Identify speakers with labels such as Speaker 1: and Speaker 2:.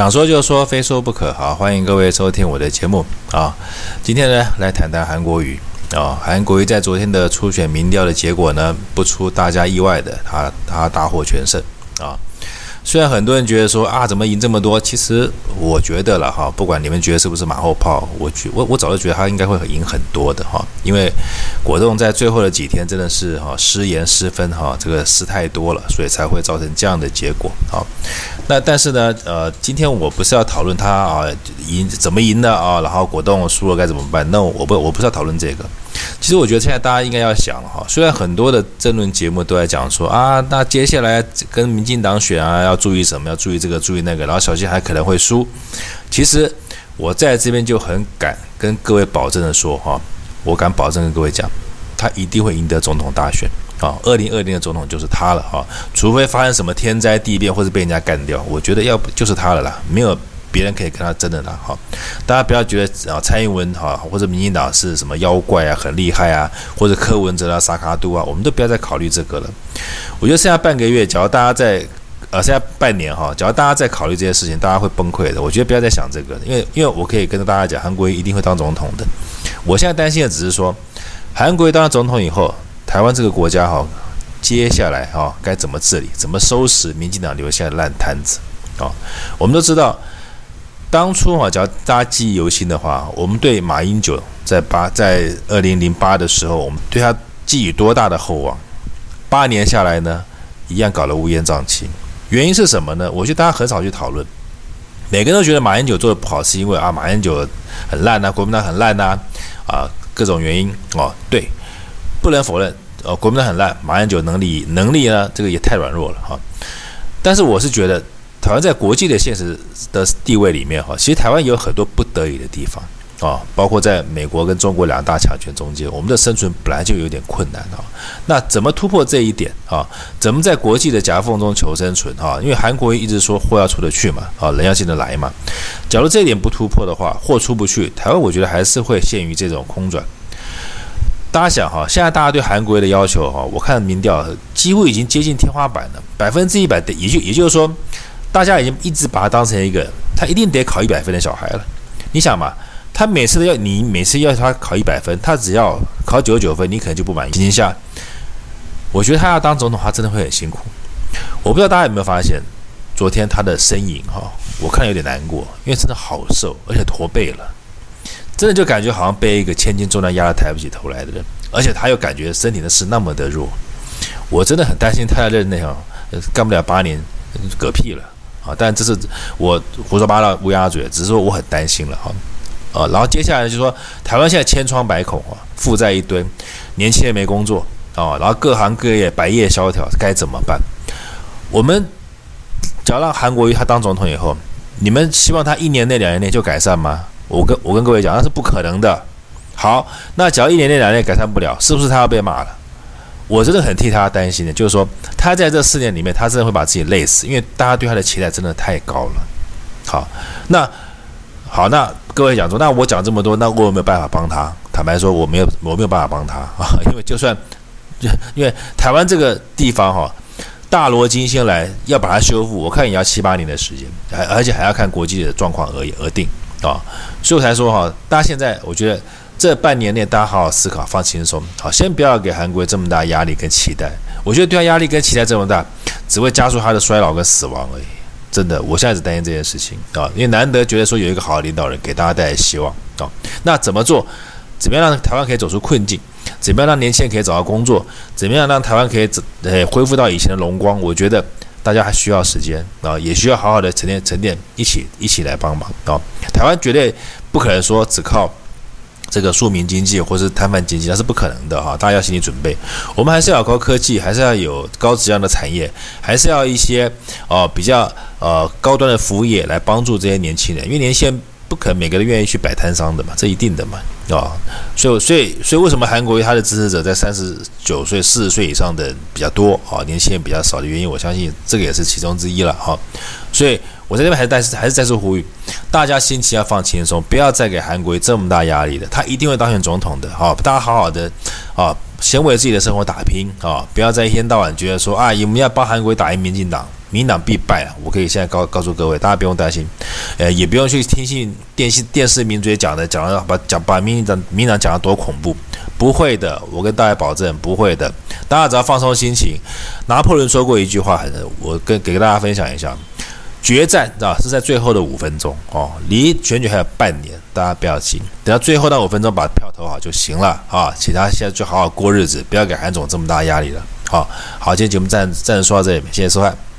Speaker 1: 想说就说，非说不可。好，欢迎各位收听我的节目啊。今天呢，来谈谈韩国瑜啊。韩国瑜在昨天的初选民调的结果呢，不出大家意外的，他他大获全胜啊。虽然很多人觉得说啊，怎么赢这么多？其实我觉得了哈，不管你们觉得是不是马后炮，我觉我我早就觉得他应该会赢很多的哈，因为果冻在最后的几天真的是哈失言失分哈，这个失太多了，所以才会造成这样的结果啊。那但是呢，呃，今天我不是要讨论他啊赢怎么赢的啊，然后果冻输了该怎么办？那我不我不是要讨论这个。其实我觉得现在大家应该要想哈，虽然很多的争论节目都在讲说啊，那接下来跟民进党选啊，要注意什么？要注意这个，注意那个，然后小心还可能会输。其实我在这边就很敢跟各位保证的说哈，我敢保证跟各位讲，他一定会赢得总统大选啊，二零二零的总统就是他了哈，除非发生什么天灾地变或者被人家干掉，我觉得要不就是他了啦，没有。别人可以跟他争的啦，哈，大家不要觉得啊，蔡英文哈或者民进党是什么妖怪啊，很厉害啊，或者柯文哲啊、萨卡都啊，我们都不要再考虑这个了。我觉得剩下半个月，假如大家在呃剩下半年哈，假如大家在考虑这些事情，大家会崩溃的。我觉得不要再想这个，因为因为我可以跟大家讲，韩国一定会当总统的。我现在担心的只是说，韩国当了总统以后，台湾这个国家哈，接下来哈该怎么治理，怎么收拾民进党留下的烂摊子啊？我们都知道。当初哈，只要大家记忆犹新的话，我们对马英九在八在二零零八的时候，我们对他寄予多大的厚望？八年下来呢，一样搞得乌烟瘴气。原因是什么呢？我觉得大家很少去讨论。每个人都觉得马英九做的不好，是因为啊，马英九很烂呐，国民党很烂呐，啊，各种原因哦。对，不能否认，哦，国民党很烂，马英九能力能力呢，这个也太软弱了哈。但是我是觉得。台湾在国际的现实的地位里面，哈，其实台湾有很多不得已的地方啊，包括在美国跟中国两大强权中间，我们的生存本来就有点困难啊。那怎么突破这一点啊？怎么在国际的夹缝中求生存啊？因为韩国一直说货要出得去嘛，啊，人要进得来嘛。假如这一点不突破的话，货出不去，台湾我觉得还是会陷于这种空转。大家想哈，现在大家对韩国的要求哈，我看民调几乎已经接近天花板了，百分之一百的，也就也就是说。大家已经一直把他当成一个，他一定得考一百分的小孩了。你想嘛，他每次都要你每次要他考一百分，他只要考九十九分，你可能就不满意。情况下，我觉得他要当总统，他真的会很辛苦。我不知道大家有没有发现，昨天他的身影哈，我看有点难过，因为真的好瘦，而且驼背了，真的就感觉好像被一个千斤重担压得抬不起头来的人，而且他又感觉身体的是那么的弱，我真的很担心他的任内哈，干不了八年，嗝屁了。啊，但这是我胡说八道、乌鸦嘴，只是说我很担心了哈。呃，然后接下来就是说，台湾现在千疮百孔啊，负债一堆，年轻人没工作啊，然后各行各业百业萧条，该怎么办？我们只要让韩国瑜他当总统以后，你们希望他一年内、两年内就改善吗？我跟我跟各位讲，那是不可能的。好，那只要一年内、两年内改善不了，是不是他要被骂了？我真的很替他担心的，就是说他在这四年里面，他真的会把自己累死，因为大家对他的期待真的太高了。好，那好，那各位讲说，那我讲这么多，那我有没有办法帮他？坦白说，我没有，我没有办法帮他啊，因为就算，因为台湾这个地方哈，大罗金星来要把它修复，我看也要七八年的时间，还而且还要看国际的状况而而定啊，所以我才说哈，大家现在我觉得。这半年内，大家好好思考，放轻松，好，先不要给韩国这么大压力跟期待。我觉得对他压力跟期待这么大，只会加速他的衰老跟死亡而已。真的，我现在只担心这件事情啊，因为难得觉得说有一个好的领导人给大家带来希望啊。那怎么做？怎么样让台湾可以走出困境？怎么样让年轻人可以找到工作？怎么样让台湾可以呃恢复到以前的荣光？我觉得大家还需要时间啊，也需要好好的沉淀沉淀，一起一起来帮忙啊。台湾绝对不可能说只靠。这个庶民经济或是摊贩经济，那是不可能的哈，大家要心理准备。我们还是要高科技，还是要有高质量的产业，还是要一些哦、呃、比较呃高端的服务业来帮助这些年轻人，因为年轻人不可能每个人愿意去摆摊商的嘛，这一定的嘛啊、所以所以所以为什么韩国瑜他的支持者在三十九岁、四十岁以上的比较多啊、年轻人比较少的原因，我相信这个也是其中之一了哈、所以。我在这边还是再次还是再次呼吁，大家心情要放轻松，不要再给韩国瑜这么大压力了。他一定会当选总统的，好，大家好好的啊，先为自己的生活打拼啊，不要再一天到晚觉得说啊，我们要帮韩国打赢民进党民党必败啊！我可以现在告告诉各位，大家不用担心，呃，也不用去听信电信电视名嘴讲的，讲的把讲把民进党民党讲的多恐怖，不会的，我跟大家保证不会的。大家只要放松心情。拿破仑说过一句话，我跟给大家分享一下：决战啊是在最后的五分钟哦，离选举还有半年，大家不要急，等到最后那五分钟把票投好就行了啊！其他现在就好好过日子，不要给韩总这么大压力了。好好，今天节目暂暂时说到这里，谢谢收看。